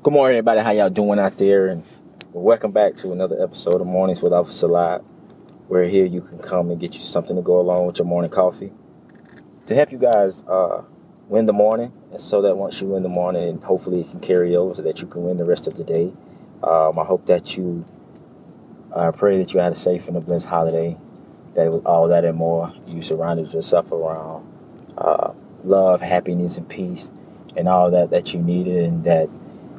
Good morning, everybody. How y'all doing out there? And welcome back to another episode of Mornings with Officer Lod, where here you can come and get you something to go along with your morning coffee to help you guys uh, win the morning, and so that once you win the morning, hopefully it can carry over so that you can win the rest of the day. Um, I hope that you, I uh, pray that you had a safe and a blessed holiday. That with all that and more, you surrounded yourself around uh, love, happiness, and peace, and all that that you needed, and that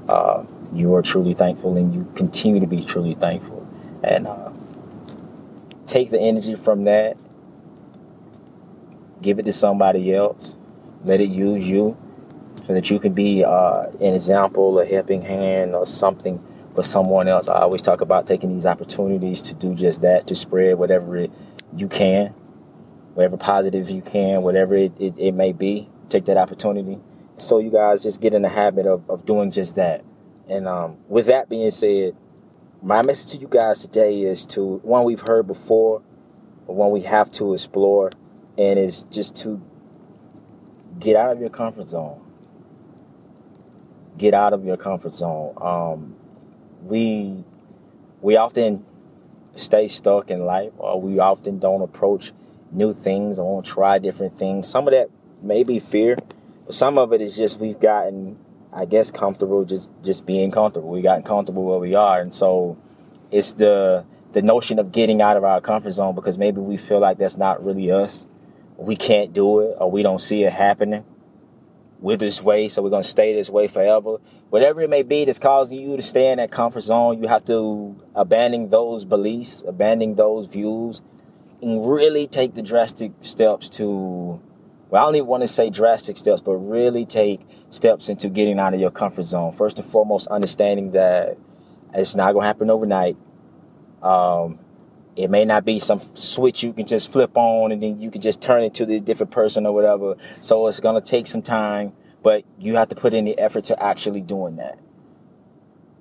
uh, you are truly thankful, and you continue to be truly thankful, and uh, take the energy from that, give it to somebody else, let it use you, so that you can be uh, an example, a helping hand, or something for someone else. I always talk about taking these opportunities to do just that, to spread whatever it, you can, whatever positive you can, whatever it, it, it may be. Take that opportunity. So you guys just get in the habit of, of doing just that. And um, with that being said, my message to you guys today is to one we've heard before, one we have to explore, and is just to get out of your comfort zone. Get out of your comfort zone. Um, we we often stay stuck in life, or we often don't approach new things or won't try different things. Some of that may be fear, some of it is just we've gotten, I guess, comfortable just just being comfortable. We gotten comfortable where we are, and so it's the the notion of getting out of our comfort zone because maybe we feel like that's not really us. We can't do it, or we don't see it happening we're this way, so we're to stay this way forever. Whatever it may be that's causing you to stay in that comfort zone, you have to abandon those beliefs, abandon those views, and really take the drastic steps to, well, I don't even want to say drastic steps, but really take steps into getting out of your comfort zone. First and foremost, understanding that it's not going to happen overnight. Um, it may not be some switch you can just flip on and then you can just turn into the different person or whatever. So it's going to take some time, but you have to put in the effort to actually doing that.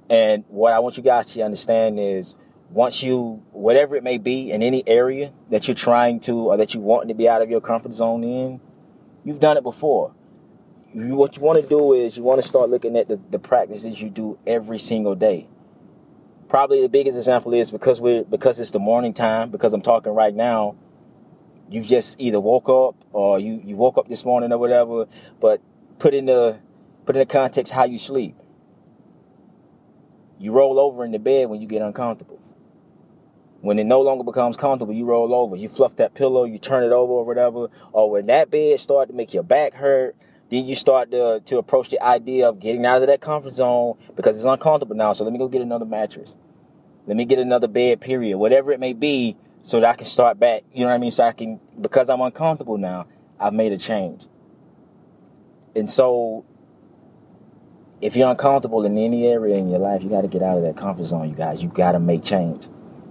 And what I want you guys to understand is once you, whatever it may be in any area that you're trying to or that you want to be out of your comfort zone in, you've done it before. You, what you want to do is you want to start looking at the, the practices you do every single day. Probably the biggest example is because we're because it's the morning time because i'm talking right now you've just either woke up or you you woke up this morning or whatever but put in the put in the context how you sleep. You roll over in the bed when you get uncomfortable when it no longer becomes comfortable you roll over you fluff that pillow you turn it over or whatever or when that bed start to make your back hurt then you start to, to approach the idea of getting out of that comfort zone because it's uncomfortable now. So let me go get another mattress. Let me get another bed, period. Whatever it may be, so that I can start back. You know what I mean? So I can, because I'm uncomfortable now, I've made a change. And so, if you're uncomfortable in any area in your life, you got to get out of that comfort zone, you guys. You got to make change.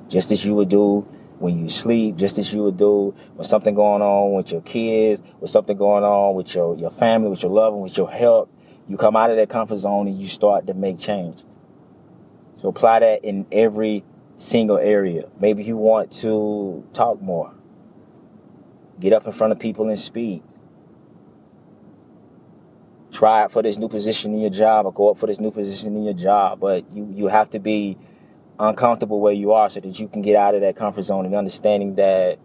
Just as you would do when you sleep, just as you would do when something going on with your kids, with something going on with your, your family, with your loved one, with your health. You come out of that comfort zone and you start to make change. So apply that in every single area. Maybe you want to talk more. Get up in front of people and speak. Try out for this new position in your job or go up for this new position in your job. But you, you have to be uncomfortable where you are so that you can get out of that comfort zone and understanding that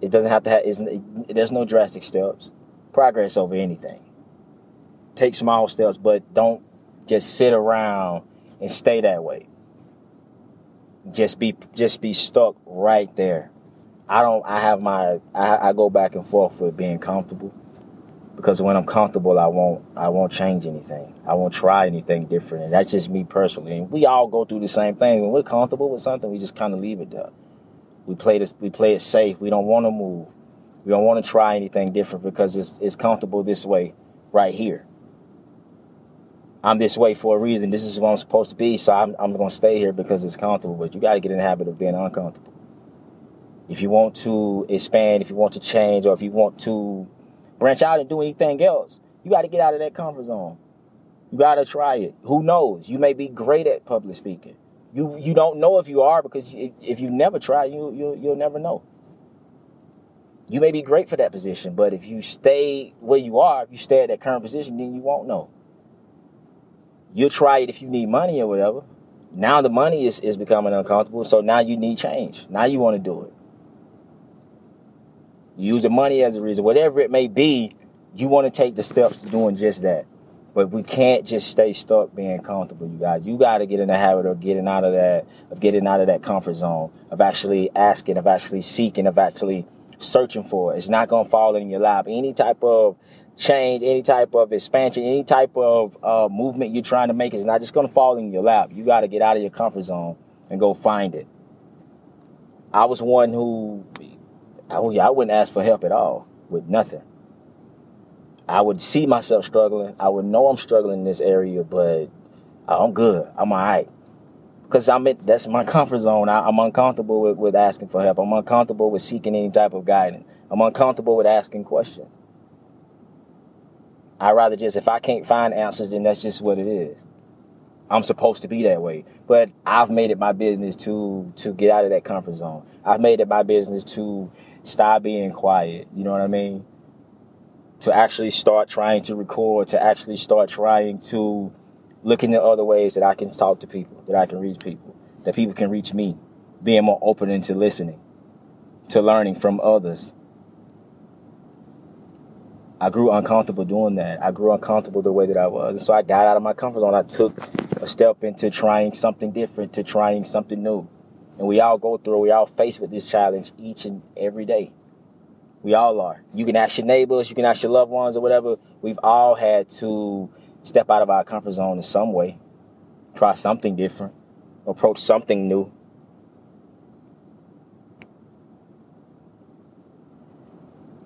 it doesn't have to have it, there's no drastic steps. Progress over anything. Take small steps but don't just sit around and stay that way. Just be just be stuck right there. I don't i have my i, I go back and forth with being comfortable because when I'm comfortable, I won't I won't change anything. I won't try anything different. And that's just me personally. And we all go through the same thing. When we're comfortable with something, we just kind of leave it there. We play this. We play it safe. We don't want to move. We don't want to try anything different because it's it's comfortable this way, right here. I'm this way for a reason. This is what I'm supposed to be. So I'm I'm gonna stay here because it's comfortable. But you got to get in the habit of being uncomfortable. If you want to expand, if you want to change, or if you want to branch out and do anything else. You got to get out of that comfort zone. You got to try it. Who knows? You may be great at public speaking. You you don't know if you are because if, you never try, you you you'll never know. You may be great for that position, but if you stay where you are, if you stay at that current position, then you won't know. You'll try it if you need money or whatever. Now the money is, is becoming uncomfortable, so now you need change. Now you want to do it. Use the money as a reason, whatever it may be, you want to take the steps to doing just that. But we can't just stay stuck being comfortable, you guys. You got to get in the habit of getting out of that, of getting out of that comfort zone, of actually asking, of actually seeking, of actually searching for it. It's not going to fall in your lap. Any type of change, any type of expansion, any type of uh, movement you're trying to make is not just going to fall in your lap. You got to get out of your comfort zone and go find it. I was one who, yeah, I wouldn't ask for help at all with nothing. I would see myself struggling. I would know I'm struggling in this area, but I'm good. I'm all right. Because I'm in, that's my comfort zone. I, am uncomfortable with, with asking for help. I'm uncomfortable with seeking any type of guidance. I'm uncomfortable with asking questions. I'd rather just if I can't find answers, then that's just what it is. I'm supposed to be that way. But I've made it my business to to get out of that comfort zone. I've made it my business to stop being quiet. You know what I mean? to actually start trying to record, to actually start trying to look into other ways that I can talk to people, that I can reach people, that people can reach me, being more open into listening, to learning from others. I grew uncomfortable doing that. I grew uncomfortable the way that I was. So I got out of my comfort zone. I took a step into trying something different, to trying something new. And we all go through, we all face with this challenge each and every day. We all are. You can ask your neighbors, you can ask your loved ones or whatever. We've all had to step out of our comfort zone in some way, try something different, approach something new.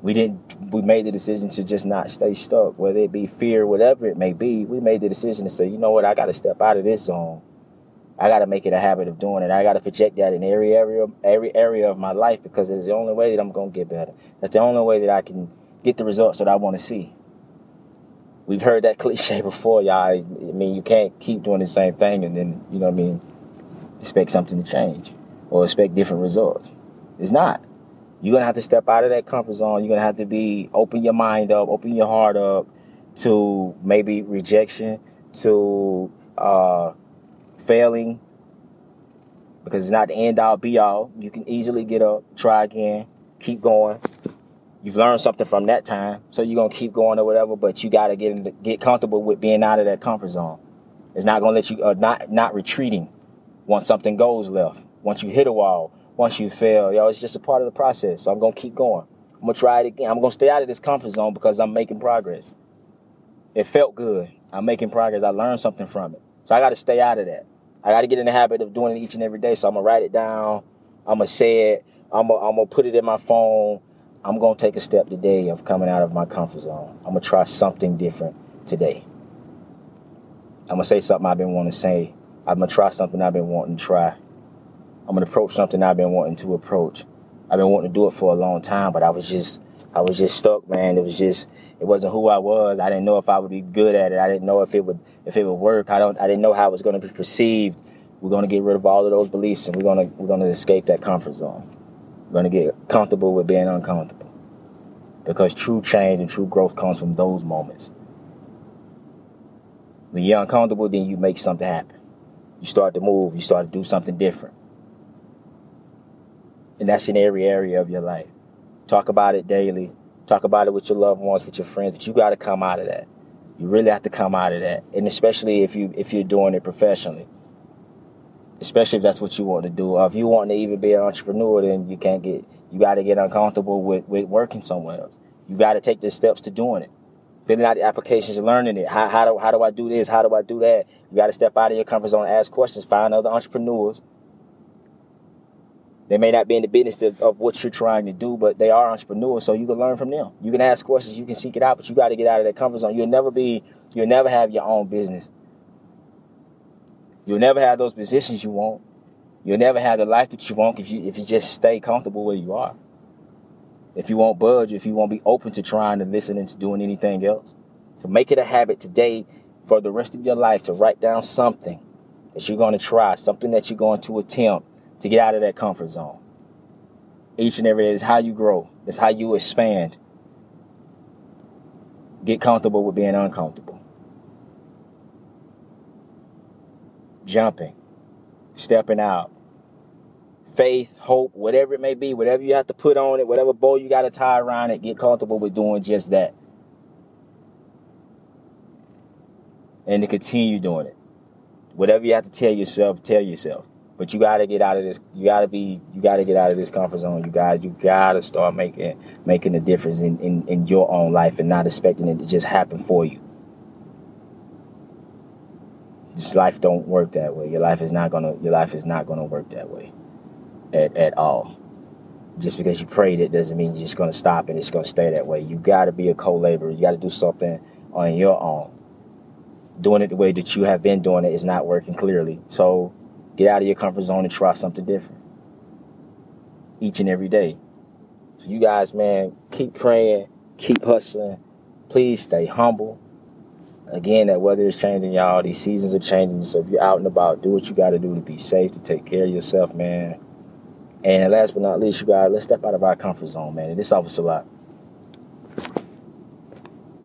We didn't we made the decision to just not stay stuck, whether it be fear, whatever it may be. We made the decision to say, you know what, I gotta step out of this zone I got to make it a habit of doing it. I got to project that in every area, every area of my life because it's the only way that I'm going to get better. That's the only way that I can get the results that I want to see. We've heard that cliche before, y'all. I mean, you can't keep doing the same thing and then, you know what I mean, expect something to change or expect different results. It's not. You're going to have to step out of that comfort zone. You're going to have to be, open your mind up, open your heart up to maybe rejection, to, uh, failing because it's not the end all be all. You can easily get up, try again, keep going. You've learned something from that time, so you're gonna keep going or whatever. But you gotta get into, get comfortable with being out of that comfort zone. It's not gonna let you uh, not not retreating once something goes left. Once you hit a wall, once you fail, yo, it's just a part of the process. So I'm gonna keep going. I'm gonna try it again. I'm gonna stay out of this comfort zone because I'm making progress. It felt good. I'm making progress. I learned something from it. So I got to stay out of that. I got to get in the habit of doing it each and every day. So I'm gonna write it down. I'm gonna say it. I'm gonna, I'm gonna put it in my phone. I'm gonna take a step today of coming out of my comfort zone. I'm gonna try something different today. I'm gonna say something I've been wanting to say. I'm gonna try something I've been wanting to try. I'm gonna approach something I've been wanting to approach. I've been wanting to do it for a long time, but I was just I was just stuck, man. It was just it wasn't who I was. I didn't know if I would be good at it. I didn't know if it would if it would work. I don't I didn't know how it was going to be perceived. We're going to get rid of all of those beliefs and we're going to we're going to escape that comfort zone. We're going to get comfortable with being uncomfortable. Because true change and true growth comes from those moments. When you're uncomfortable, then you make something happen. You start to move, you start to do something different. And that's in every area of your life. Talk about it daily. Talk about it with your loved ones, with your friends, but you got to come out of that. You really have to come out of that, and especially if you if you're doing it professionally. Especially if that's what you want to do. Or if you want to even be an entrepreneur, then you can't get you got to get uncomfortable with with working somewhere else. You got to take the steps to doing it, filling out the applications, learning it. How how do how do I do this? How do I do that? You got to step out of your comfort zone, ask questions, find other entrepreneurs they may not be in the business of, of, what you're trying to do, but they are entrepreneurs, so you can learn from them. You can ask questions, you can seek it out, but you got to get out of that comfort zone. You'll never be, you'll never have your own business. You'll never have those positions you want. You'll never have the life that you want if you if you just stay comfortable where you are. If you won't budge, if you won't be open to trying to listen and to doing anything else. So make it a habit today for the rest of your life to write down something that you're going to try, something that you're going to attempt to get out of that comfort zone. Each and every day is how you grow. It's how you expand. Get comfortable with being uncomfortable. jumping, stepping out. Faith, hope, whatever it may be, whatever you have to put on it, whatever bow you got to tie around it, get comfortable with doing just that. And to continue doing it. Whatever you have to tell yourself, tell yourself. But you got to get out of this. You got to be. You got to get out of this comfort zone. You guys. You got to start making making a difference in, in in your own life and not expecting it to just happen for you. This life don't work that way. Your life is not gonna. Your life is not gonna work that way, at at all. Just because you prayed it doesn't mean you're just gonna stop and it's gonna stay that way. You got to be a co-laborer. You got to do something on your own. Doing it the way that you have been doing it is not working clearly. So Get out of your comfort zone and try something different each and every day. So you guys, man, keep praying, keep hustling. Please stay humble. Again, that weather is changing, y'all. These seasons are changing. So if you're out and about, do what you got to do to be safe, to take care of yourself, man. And last but not least, you guys, let's step out of our comfort zone, man. And this offers a lot.